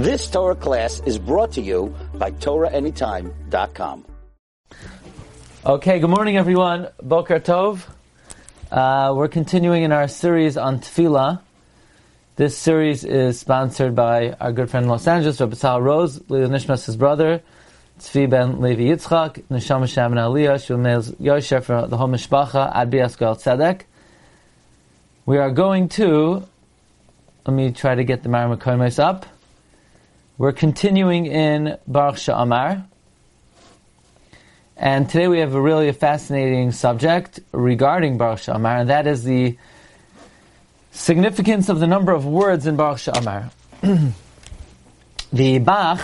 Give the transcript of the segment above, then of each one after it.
This Torah class is brought to you by TorahAnytime.com. Okay, good morning everyone. Boker Tov. Uh, we're continuing in our series on Tefillah. This series is sponsored by our good friend in Los Angeles, Rabbi Sal Rose, Leo Nishmas, his brother, Tzvi ben Levi Yitzchak, Neshama Sham and Aliyah, Shulmez Yosher for the whole Mishpacha, Ad Biasgal Tzedek. We are going to, let me try to get the Maramakoimes up. We're continuing in Baruch Sha'amar. And today we have a really fascinating subject regarding Baruch Sha'amar, and that is the significance of the number of words in Baruch Sha'amar. the Bach,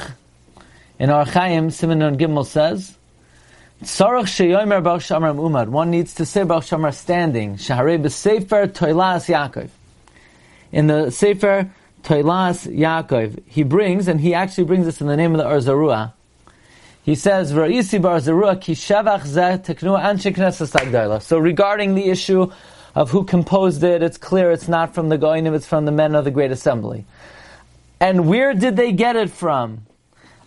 in Orach Chaim, Simon Nun Gimel says. One needs to say Baruch Sha'amar standing. Shaharei b'sefer toilas Yaakov. In the Sefer Toilas Yaakov, he brings, and he actually brings this in the name of the Arzarua. He says, "Ra'isi bar Zarua ki So regarding the issue of who composed it, it's clear it's not from the Goinim, it's from the men of the Great Assembly. And where did they get it from?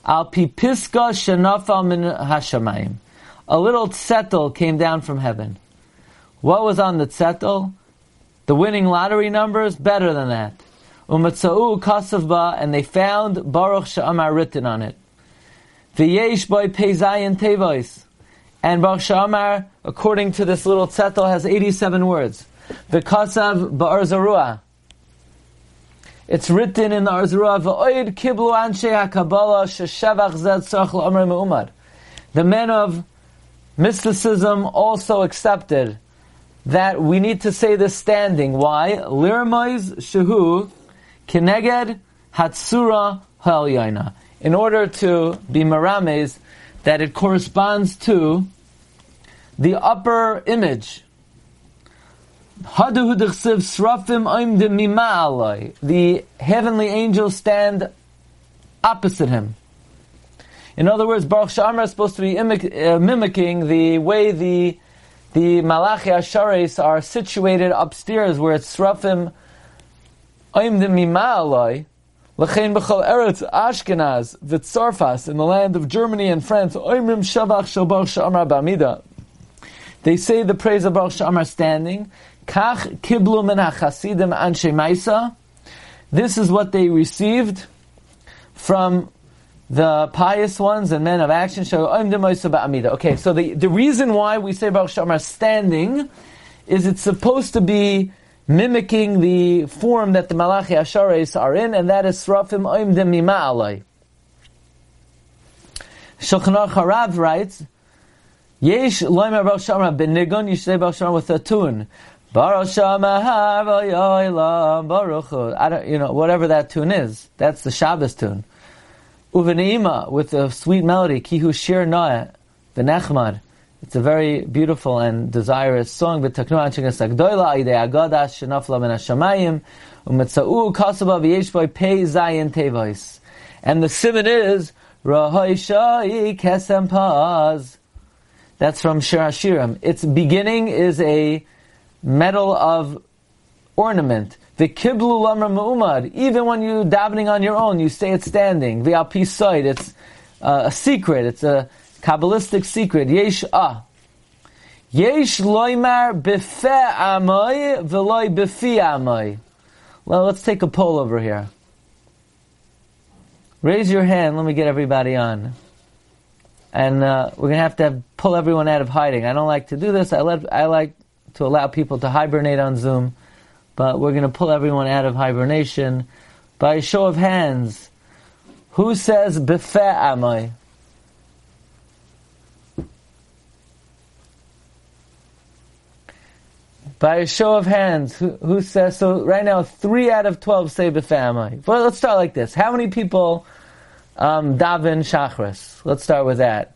Al pipiska shenafal min hashamayim. A little tzetel came down from heaven. What was on the tzetel? The winning lottery numbers? Better than that. Umatzau kasavba, and they found Baruch Sha'amar written on it. V'yesh boy peizayin tevois. And Baruch Sha'amar, according to this little tzetel, has 87 words. V'kasav ba'ar zarua. It's written in the Arzurah, V'oid kiblu anshe ha'kabbalah sheshevach zed tzarch l'omer me'umad. The men of mysticism also accepted that we need to say this standing. Why? Lirmoiz shehu Kineged Hatsura Ha'elyaina. In order to be marames, that it corresponds to the upper image. The heavenly angels stand opposite him. In other words, Baruch Sha'amar is supposed to be uh, mimicking the way the the Malachi Ashares are situated upstairs, where it's Srafim Oim de Mima'alai, L'chein b'chol eretz Ashkenaz v'tzarfas in the land of Germany and France, Oimrim shavach shel Baruch Sha'amar b'amida. They say the praise of Baruch Sha'amar standing. Kach kiblu min ha'chasidim anshe maisa. This is what they received from the pious ones and men of action. Okay, so the, the reason why we say Baruch Sha'amar standing is it's supposed to be mimicking the form that the Malachi Ashares are in, and that is Srafim Oimdim Mima Alai. Shulchan Harav writes, Yesh loimer Baruch Shamar ben Nigun, you should say Baruch Shamar with a tune. Baruch Shamar Baruch I don't, you know, whatever that tune is. That's the Shabbos tune. Uveneima, with a sweet melody, Kihu Shir Noah, the Nechmad. It's a very beautiful and desirous song. And the simon is Rahoi Shai Kesem Paz. That's from Shir Hashirim. Its beginning is a medal of ornament. The kiblu lamra. Even when you davening on your own, you stay it standing. The alpi It's uh, a secret. It's a Kabbalistic secret. Yesh ah. Yesh loymar befe amoy veloy befi amoy. Well, let's take a poll over here. Raise your hand. Let me get everybody on. And uh, we're gonna have to have, pull everyone out of hiding. I don't like to do this. I let I like to allow people to hibernate on Zoom, but we're gonna pull everyone out of hibernation by a show of hands. Who says befe amoy? By a show of hands, who, who, says so? Right now, three out of twelve say b'family. Well, let's start like this. How many people um, daven shachris? Let's start with that.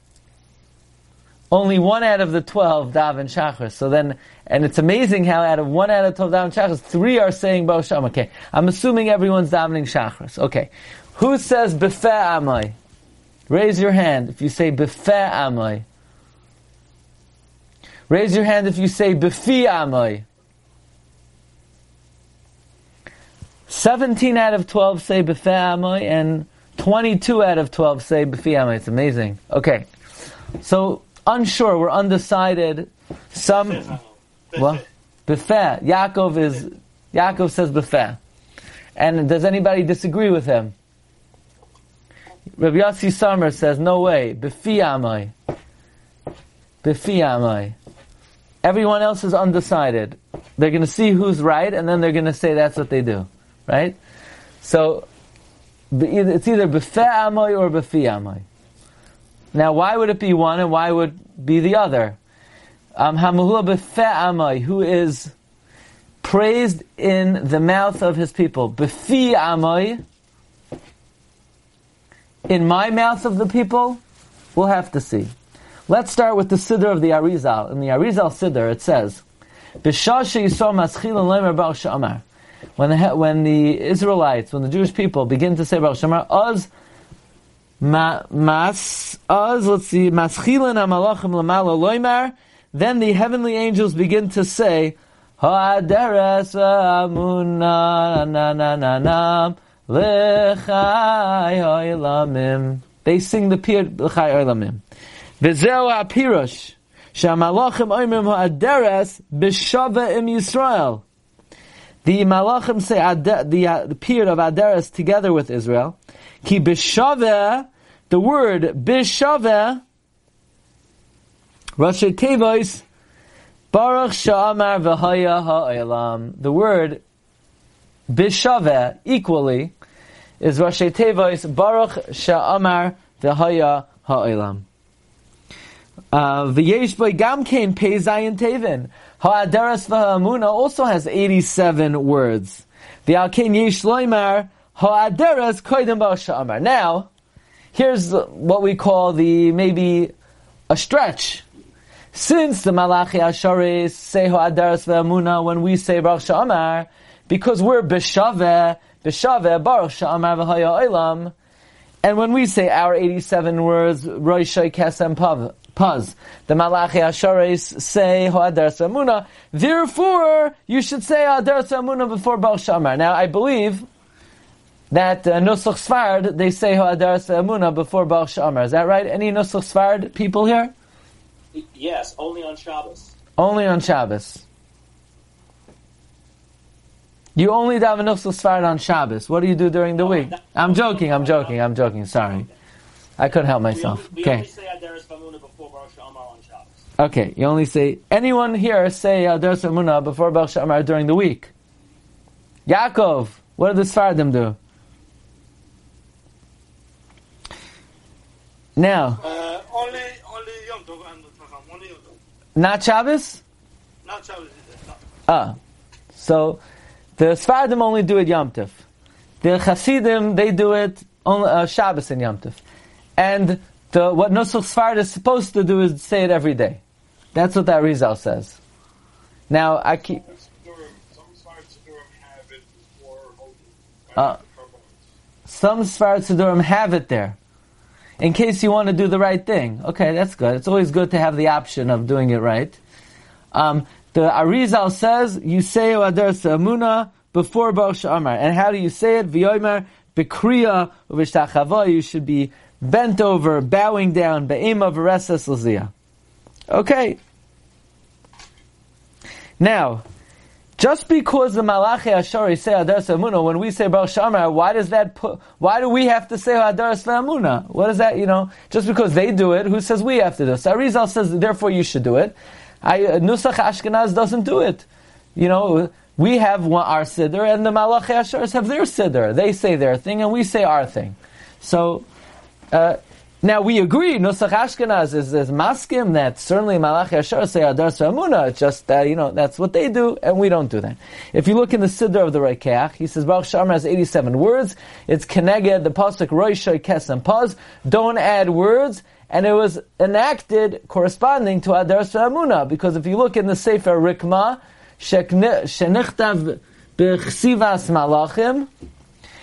Only one out of the twelve daven shachris. So then, and it's amazing how out of one out of twelve daven shachris, three are saying bosham. Okay, I'm assuming everyone's davening shachris. Okay, who says befe amai? Raise your hand if you say befe amai. Raise your hand if you say Befi Amai. 17 out of 12 say Befe Amai, and 22 out of 12 say B'fiyama. It's amazing. Okay. So, unsure, we're undecided. Some, well, Befeh. Yaakov is, Yaakov says Befeh. And does anybody disagree with him? Rabbi Yossi Summer says, no way, Befiyamai. Befiyamai. Everyone else is undecided. They're going to see who's right, and then they're going to say that's what they do. Right? So, it's either Befe Amoy or Befi Amoy. Now, why would it be one and why would be the other? Um, Hamahua Befe Amoy, who is praised in the mouth of his people. Befi Amoy, in my mouth of the people, we'll have to see. Let's start with the Siddur of the Arizal. In the Arizal Siddur, it says, when the, when the Israelites, when the Jewish people begin to say Baruch Shamar, Oz mas Oz, let's see, Maschilin Amalachim Lamala Loimar, then the heavenly angels begin to say, Ha'aderes Amuna na na na na L'chai Oilamim. They sing the Pir L'chai Oilamim. V'zeu ha'pirush. Sha'malachim oimim ha'aderes b'shava im Yisrael. The malachim say the, uh, the period of Aderes together with Israel. Ki b'shava, the word b'shava, Rashi Tevois, Baruch Sha'amar v'haya ha'olam. The word b'shava, equally, is Rashi Tevois, Baruch Sha'amar v'haya ha'olam. Uh, V'yesh boy gam kain pei zayin tevin. Ha'adaras v'ha'amuna also has 87 words. V'alkein yesh loimar ha'adaras koidem ba'asha'amar. Now, here's what we call the, maybe, a stretch. Since the Malachi Asharis say ha'adaras v'ha'amuna when we say Baruch Sha'amar, because we're b'shaveh, b'shaveh, Baruch Sha'amar v'haya olam, and when we say our 87 words, Roishai Kesem Pav, Paz. The Malachi Ashares say Ho'adar Samuna. Therefore, you should say Ho'adar Samuna before Baal Shamar. Now, I believe that uh, Nusach Sfard, they say Ho'adar Samuna before Baal Shamar. Is that right? Any Nusach Sfard people here? Yes, only on Shabbos. Only on Shabbos. You only daven Nusach Sfard on Shabbos. What do you do during the week? I'm joking, I'm joking, I'm joking, sorry. I couldn't help myself. We, we okay. only say Adaris Famuna before Baruch Shamar on Shabbos. Okay, you only say anyone here say Adaris Famuna before Baruch Shamar during the week. Yaakov, what do the Sfardim do? Now, Uh, only, only Yom Tov and Chacham, only Yom Tov. not Shabbos? Not Shabbos. is it? No. Ah, so the Sfardim only do it Yom Tov. The Hasidim they do it on uh, Shabbos and Yom Tov. And the, what Nusach Sfard is supposed to do is say it every day. That's what that Rizal says. Now, I keep, Some sides of have it. Uh, some Sfard Sidurim have it there. In case you want to do the right thing. Okay, that's good. It's always good to have the option of doing it right. Um, the Arizal says, you say Adar Amuna before Baruch Sha'amar. And how do you say it? V'yomer Bekriya Uvishtachava. You should be bent over, bowing down, be'ema v'resas l'ziyah. Okay. Now, just because the Malachi Ashari say Adaras Amuna, when we say Baruch Shamar, why does that put, why do we have to say Adaras Amuna? What is that, you know, just because they do it, who says we have to do it? Arizal says, therefore you should do it. I, uh, Nusach Ashkenaz doesn't do it. You know, we have our Siddur, and the Malachi Asharis have their Siddur. They say their thing, and we say our thing. So, uh, now we agree, Nusach Ashkenaz is, is maskim that certainly Malachi Ashar say Adar Amuna. It's just that, you know, that's what they do, and we don't do that. If you look in the Siddur of the Rokeach, he says Baruch Shamar has 87 words. It's Keneged, the Pasuk Roishay Kesem Paz. Don't add words, and it was enacted corresponding to Adar Amuna, because if you look in the Sefer Rikma, Shenichtav Bechsivas Malachim,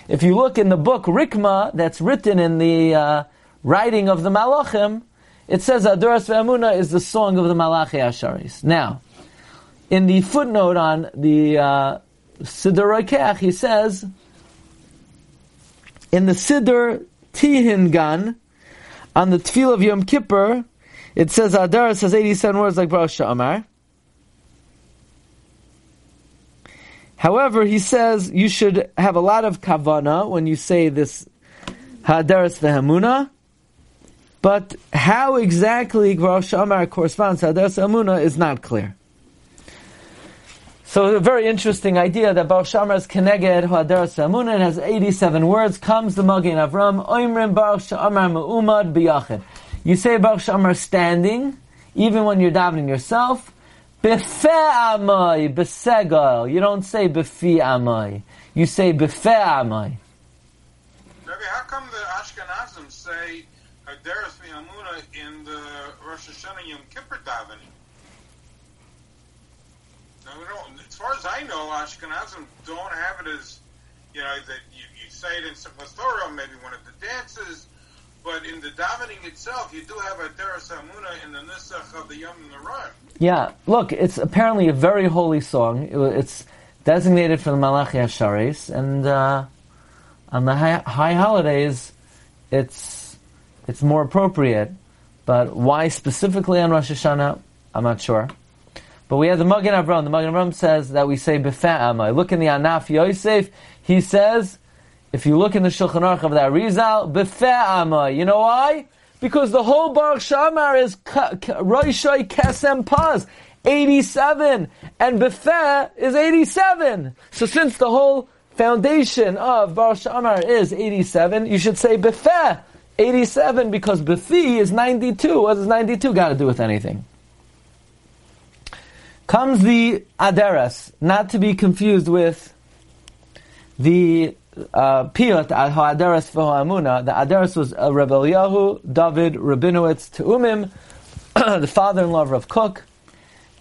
if you look in the book Rikma, that's written in the uh, writing of the Malachim, it says Adoras Ve'amuna is the song of the Malachi Asharis. Now, in the footnote on the uh, Siddur he says, in the Siddur Tihin Gan, on the Tefillah of Yom Kippur, it says Adaris has 87 words like Baruch Amar. However, he says you should have a lot of kavana when you say this Hadaras v'hamuna. But how exactly Baruch Amar corresponds to Hadaras v'hamuna is not clear. So a very interesting idea that Baruch Shamar is Keneged Hadaras v'hamuna. It has 87 words. Comes the Magen Avram. Oimrim Baruch Shamar Me'umad B'yachid. You say Baruch Shamar standing, even when you're davening yourself. Befe amai, besegal. You don't say befi amai. You say befe amai. Rabbi, how come the Ashkenazim say Hadaras V'Hamuna in the Rosh Hashanah Yom Kippur davening? Now, we don't, as far as I know, Ashkenazim don't have it as, you know, that you, you say it in Simchas Torah, maybe one of the dances, but in the davening itself, you do have a Hadaras V'Hamuna in the Nusach of the Yamim Noraim. Yeah, look, it's apparently a very holy song. It- It's designated for the Malachi Hasharis, and uh, on the high, high holidays, it's it's more appropriate. But why specifically on Rosh Hashanah, I'm not sure. But we have the Magen Avram. The Magen Avram says that we say Befa Amai. Look in the Anaf Yosef. He says, if you look in the Shulchan Aruch of the Arizal, Befa Amai. You know why? Because the whole Baruch Shamar is ka- Kesem Paz, 87, and Befa is 87. So since the whole foundation of Baruch Shamar is 87, you should say Befa 87 because Befi is 92. What does 92 got to do with anything? Comes the Aderas, not to be confused with the uh, Piyot Ha'aderas V'Ha'amuna. The Aderas was uh, Rebbe Yahu, David Rabinowitz Teomim, the father-in-law of Rav Kook.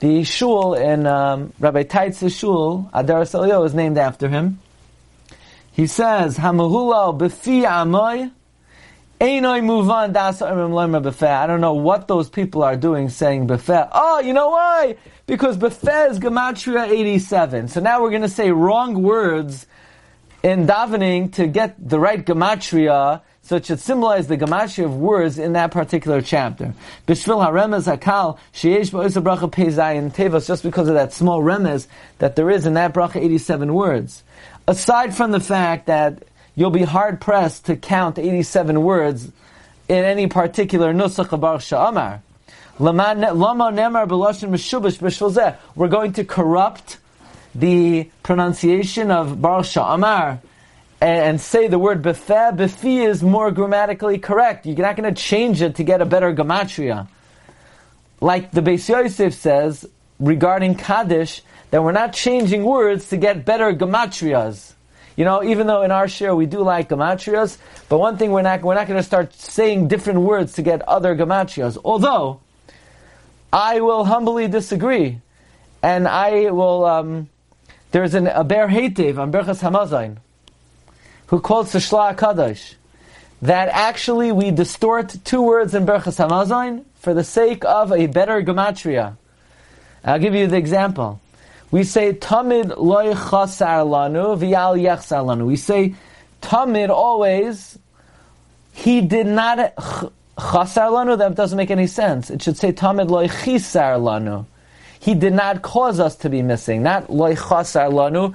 The shul in um, Rabbi Taitz's shul, Aderas Eliyahu, is named after him. He says, Hamahulal Befi Amoy, I don't know what those people are doing saying Befeh. Oh, you know why? Because Befeh is Gematria 87. So now we're going to say wrong words in davening to get the right Gematria, so it should symbolize the Gematria of words in that particular chapter. Bishvil HaRemez HaKal, Sheyesh Ba'osa Bracha Pei Zayin Tevos, just because of that small remez that there is in that Bracha 87 words. Aside from the fact that you'll be hard pressed to count 87 words in any particular nusach Baruch Sha'amar. We're going to corrupt the pronunciation of Baruch Sha'amar and, say the word befeh. Befi is more grammatically correct. You're not going to change it to get a better gematria. Like the Beis Yosef says regarding Kaddish, that we're not changing words to get better gematrias. You know, even though in our share we do like gematrias, but one thing we're not we're not going to start saying different words to get other gematrias. Although I will humbly disagree, and I will. Um, there's an a Ber Heitev on Berchas Hamazain who quotes the Shla Kadosh that actually we distort two words in Berchas Hamazain for the sake of a better gematria. I'll give you the example. We say tamid loy chasar lanu v'yal yechsar lanu. We say tamid always. He did not ch- chasar lanu. That doesn't make any sense. It should say tamid loy chisar lanu. He did not cause us to be missing. Not loy chasar lanu.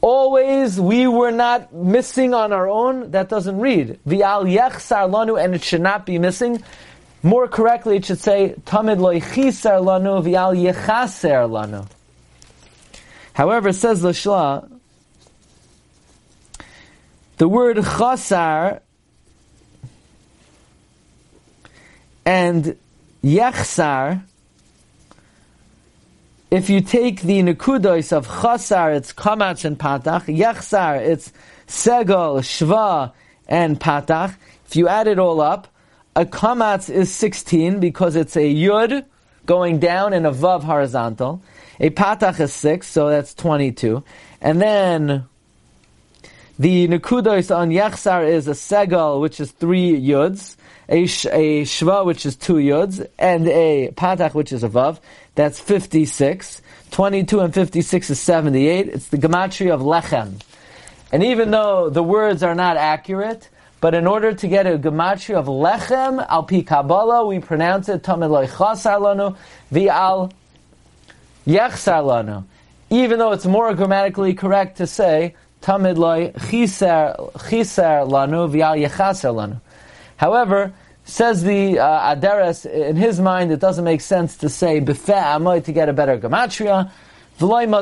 Always we were not missing on our own. That doesn't read v'yal yechsar lanu, and it should not be missing. More correctly, it should say tamid loy chisar lanu v'yal yechaser lanu. However, says the Shla, the word chasar and yechsar, if you take the nekudos of chasar, it's kamatz and patach, yechsar, it's segol, shva, and patach. If you add it all up, a kamatz is 16 because it's a yud going down and a vav horizontal. A patach is 6, so that's 22. And then the nekudos on yechsar is a segol, which is 3 yuds, a, sh- a shva, which is 2 yuds, and a patach, which is a vav. That's 56. 22 and 56 is 78. It's the gematria of lechem. And even though the words are not accurate, but in order to get a gematria of lechem al pi Kabbalah, we pronounce it tamid loy chasar lanu lanu. Even though it's more grammatically correct to say tamid loy chiser lanu v'al yechasar lanu. However, says the uh, in his mind, it doesn't make sense to say befeh amoy to get a better gematria. We don't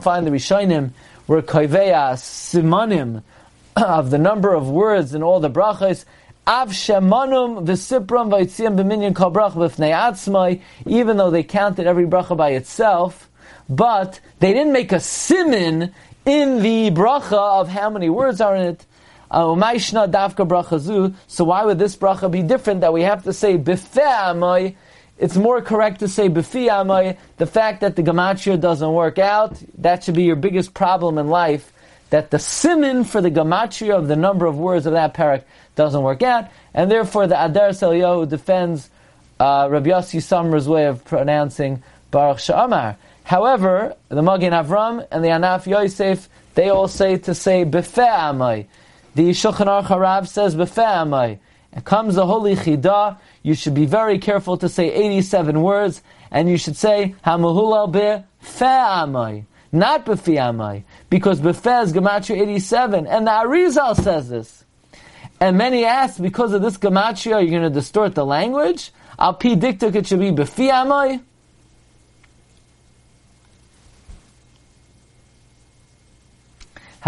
find the rishayim were koiveya simanim of the number of words in all the brachas. Av shemanum v'sipram v'yitziam b'minyan kol bracha b'fnei even though they counted every bracha by itself, but they didn't make a simin in the bracha of how many words are in it. Uh. So why would this bracha be different that we have to say b'fe'amai? It's more correct to say b'fi'amai. The fact that the gematria doesn't work out, that should be your biggest problem in life. That the simin for the gematria of the number of words of that parak doesn't work out, and therefore the Adar Selyahu defends uh, Rabbi Yossi Samra's way of pronouncing Baruch Sha'amar. However, the Magen Avram and the Anaf Yosef, they all say to say Befe'amai. The Shulchan Aruch Harav says Befe'amai. Comes the Holy Chidah, you should be very careful to say 87 words, and you should say Hamahulal Befe'amai. Not Befe'amai. Because Befe is Gematria 87, and the Arizal says this. And many ask, because of this Gematria, you're you going to distort the language? Al Pi Diktuk, it should be Befe'amai.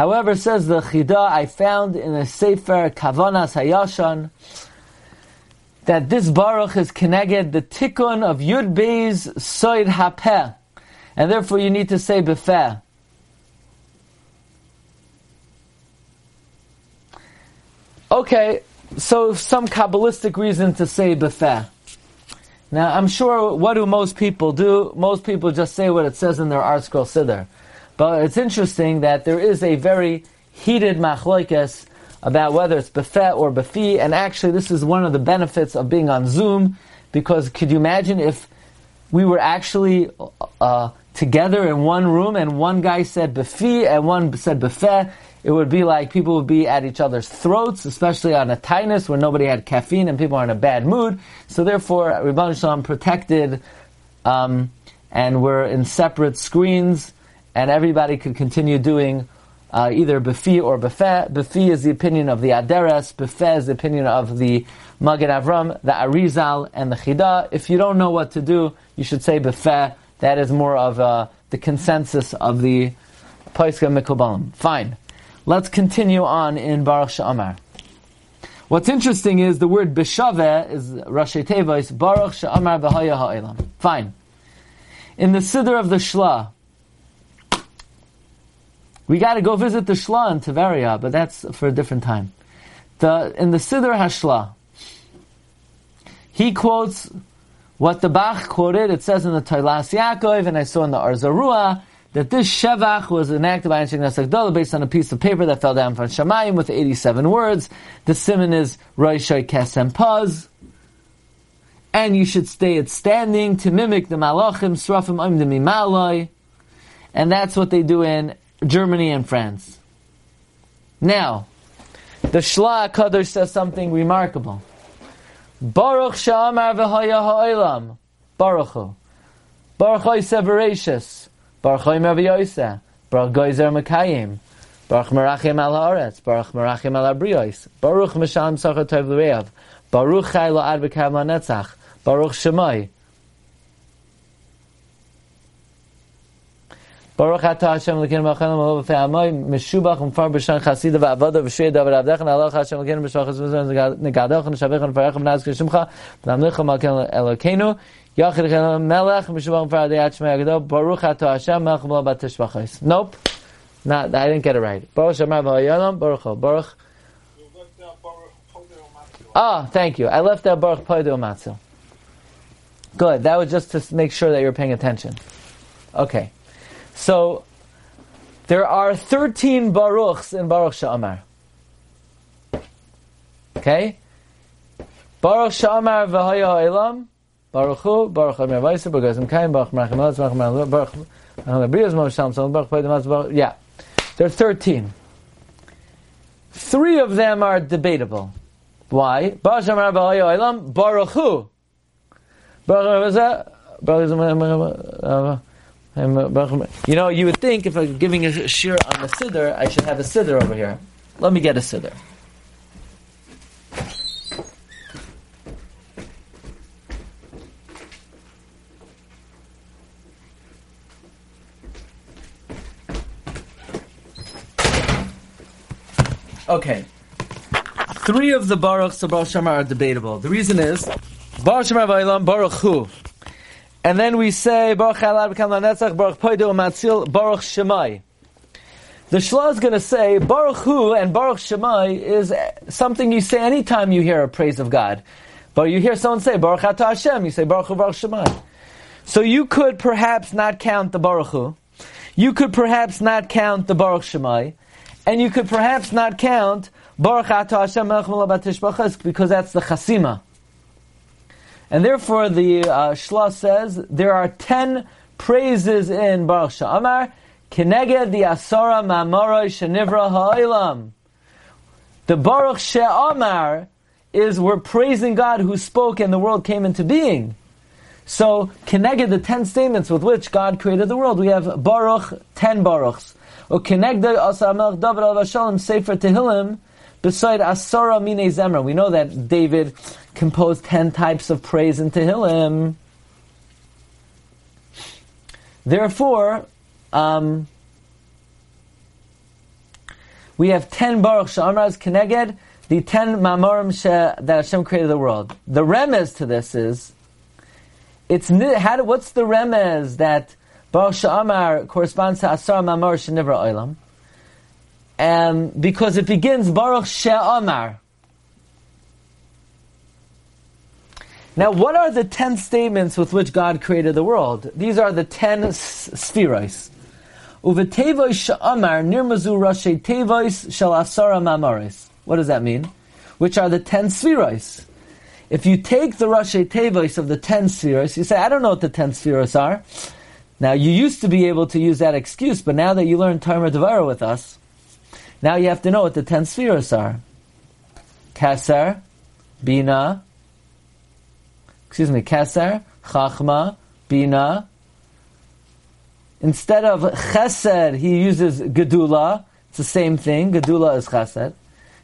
However, says the Chida, I found in a Sefer Kavanas Hayashan that this Baruch is connected the tikkun of Yud Beis Soid Hapeh, and therefore you need to say Befeh. Okay, so some Kabbalistic reason to say Befeh. Now, I'm sure, what do most people do? Most people just say what it says in their ArtScroll siddur. But it's interesting that there is a very heated machlokes about whether it's befet or befi, and actually this is one of the benefits of being on Zoom, because could you imagine if we were actually uh, together in one room and one guy said befi and one said befet, it would be like people would be at each other's throats, especially on a taanis where nobody had caffeine and people are in a bad mood. So therefore, Rebbe Shalom protected, um, and we're in separate screens, and everybody could continue doing uh, either Befi or Befeh. Befi is the opinion of the Aderes, Befeh is the opinion of the Magen Avram, the Arizal, and the Chida. If you don't know what to do, you should say Befeh. That is more of uh, the consensus of the Paiska Mikobalim. Fine. Let's continue on in Baruch Sha'amar. What's interesting is the word Beshave is Rashi Tevois, Baruch Sha'amar B'haya Ha'ilam. Fine. In the Siddur of the Shla, we got to go visit the Shla in Tveria, but that's for a different time. The, in the Siddur Hashla, he quotes what the Bach quoted. It says in the Toilas Yaakov, and I saw in the Arzarua, that this Shevach was enacted by Anshe Gdola based on a piece of paper that fell down from Shamayim with 87 words. The simon is Roishai Kesem Paz. And you should stay at standing to mimic the Malachim, Srafim Oimdim Malai. And that's what they do in Germany and France. Now, the Shla Kadosh says something remarkable. Baruch Sha'amar v'haya ha'olam. Baruch Baruch Severatius. Baruch Choymer v'yoyse. Baruch Goizer Mekayim. Baruch Merachim al haaretz. Baruch Merachim al abriyos. Baruch Mishalim Sachar Tov. Baruch Chai La'ad V'kav. Baruch Shemai. Baruch Ata Hashem Lekin B'Chalim Olo B'Fei Amoy Meshubach Mfar B'Shan Chasida Nalach Hashem Melech Meshubach Mfar Adei Shmei Agdo Baruch Hashem Melech Tishvachos Nope. Not, I didn't get it right. Baruch Shemar Baruch Baruch Ah, thank you. I left out Baruch Poidu Matzel. Good. That was just to make sure that you're paying attention. Okay. So, there are 13 Baruchs in Baruch Sha'amar. Okay? Baruch Sha'amar v'haya ha'ilam, Baruch Hu, Baruch Amir Vaisa, Baruch Azim Kaim, Baruch Merachim Elatz, Baruch Merachim Baruch Merachim Abriyaz, Baruch Poidu Matzel, Baruch, yeah. There are 13. Three of them are debatable. Why? Baruch Shamar B'Hoyo Olam, Baruch Hu. Baruch Hu, Baruch Hu, Uh, you know, you would think if I'm giving a shir on the siddur, I should have a siddur over here. Let me get a siddur. Okay. Three of the Baruchs of Baruch Shamar are debatable. The reason is, Baruch Shamar Baruch Hu. And then we say, Baruch Halad B'kam Lanetzach, Baruch Poido Matzil, Baruch Shemai. The Shla is going to say, Baruch Hu and Baruch Shemai is something you say anytime you hear a praise of God. But you hear someone say, Baruch Ata Hashem, you say, Baruch Hu, Baruch Shemai. So you could perhaps not count the Baruch Hu. You could perhaps not count the Baruch Shemai. And you could perhaps not count Baruch Ata Hashem because that's the Chasima. And therefore the uh, Shla says there are ten praises in Baruch Sha'amar, Keneged the Asara Mamara Shenivra Ha'ilam. The Baruch She'amar is we're praising God who spoke and the world came into being. So, Keneged the ten statements with which God created the world, we have Baruch, ten Baruchs. Ukenegda Asa David al Shalom Sefer Tehillim beside Asara Mine Zemra. We know that David composed ten types of praise in Tehillim. Therefore, um, we have ten Baruch Sha'amraz Keneged, the ten Mamorim that Hashem created the world. The remez to this is, it's how, what's the remez that Baruch Sha'amar corresponds to Asar Mamar Shenivra Olam. And because it begins Baruch She'amar. Now, what are the ten statements with which God created the world? These are the ten spherois. Uvetevois Sha'amar Nirmazu Rashi Tevois Asara Mamaris. What does that mean? Which are the ten spherois. If you take the Rashi Tevois of the ten spherois, you say, I don't know what the ten spherois are. Now, you used to be able to use that excuse, but now that you learn Tomer Devorah with us, now you have to know what the ten spheres are. Keser, Bina, excuse me, Keser, Chachma, Bina. Instead of Chesed, he uses Gedula. It's the same thing. Gedula is Chesed.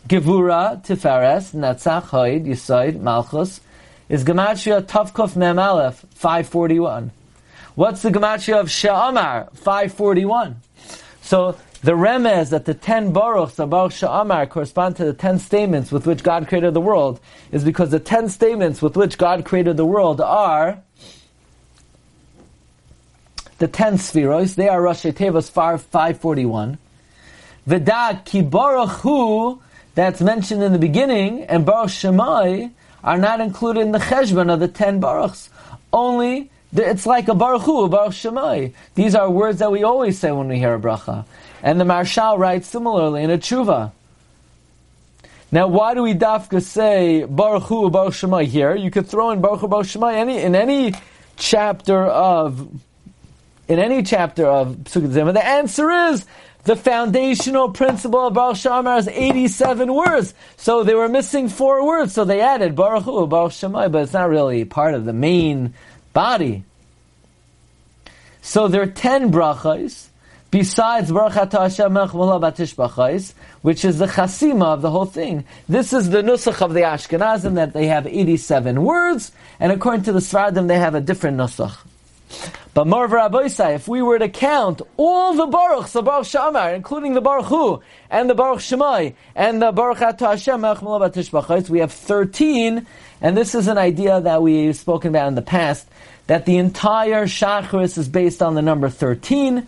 Gevura, Tiferes, Netzach, Hoid, Yisoid, Malchus, is Gematria Tavkuf Mem Aleph, 541. What's the gematria of Sha'amar? 541. So the remez that the ten baruchs of Baruch Sha'amar correspond to the ten statements with which God created the world is because the ten statements with which God created the world are the ten spheros. They are Rosh Tevos 541. V'da ki Baruch Hu, that's mentioned in the beginning, and Baruch Shemai are not included in the cheshbon of the ten baruchs. Only it's like a Baruch Hu, a Baruch Shemai. These are words that we always say when we hear a bracha. And the Maharshal writes similarly in a tshuva. Now, why do we dafka say Baruch Hu, Baruch Shemai here? You could throw in Baruch Hu, Baruch Shemai any, in any chapter of in any chapter of D'Zimra. The answer is the foundational principle of Baruch Shamar is 87 words. So they were missing four words, so they added Baruch Hu, Baruch Shemai, but it's not really part of the main body. So there are ten brachas besides Baruch Hashem Batish which is the chasima of the whole thing. This is the nusach of the Ashkenazim that they have 87 words, and according to the Sfaradim they have a different nusach. But more if we were to count all the Baruchs of Baruch Shamar, including the Baruch Hu, and the Baruch Shemai, and the Baruch Hashem we have 13, and this is an idea that we've spoken about in the past, that the entire Shachris is based on the number 13,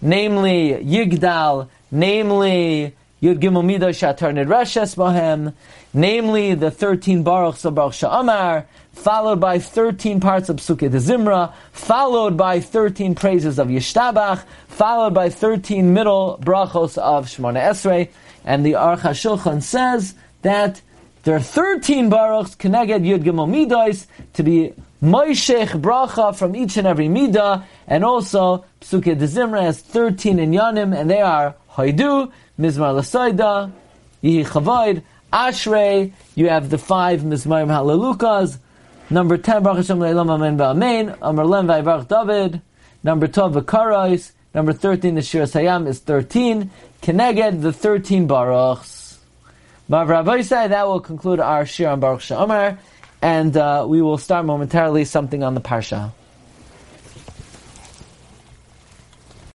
namely Yigdal, namely Yud Gimel Midah Shatar Nidreshes Bohem, namely the 13 Baruchs of Baruch Sha'amar, followed by 13 parts of Pesukei Zimra, followed by 13 praises of Yishtabach, followed by 13 middle brachos of Shemona Esrei, and the Aruch HaShulchan says that there are 13 baruchs, Keneged Yud Gimel Midas, to be Moishech bracha from each and every midah, and also Pesukei D'Zimra has 13 in Yanim, and they are Haidu, Mizmar Lasaida, Yihi Chavoid, Ashrei, you have the five Mizmarim Halalukas, number 10, Baruch Hashem Le'elam Amen V'Amen, Amar Lem V'Yivarach David, number 12, V'Karais, number 13, the Shir Sayam is 13, Keneged, the 13 Baruchs. Mav Rabbi say that will conclude our Shir on Baruch Sha'amar, and uh, we will start momentarily something on the Parsha.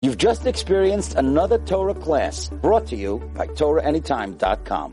You've just experienced another Torah class brought to you by TorahAnytime.com.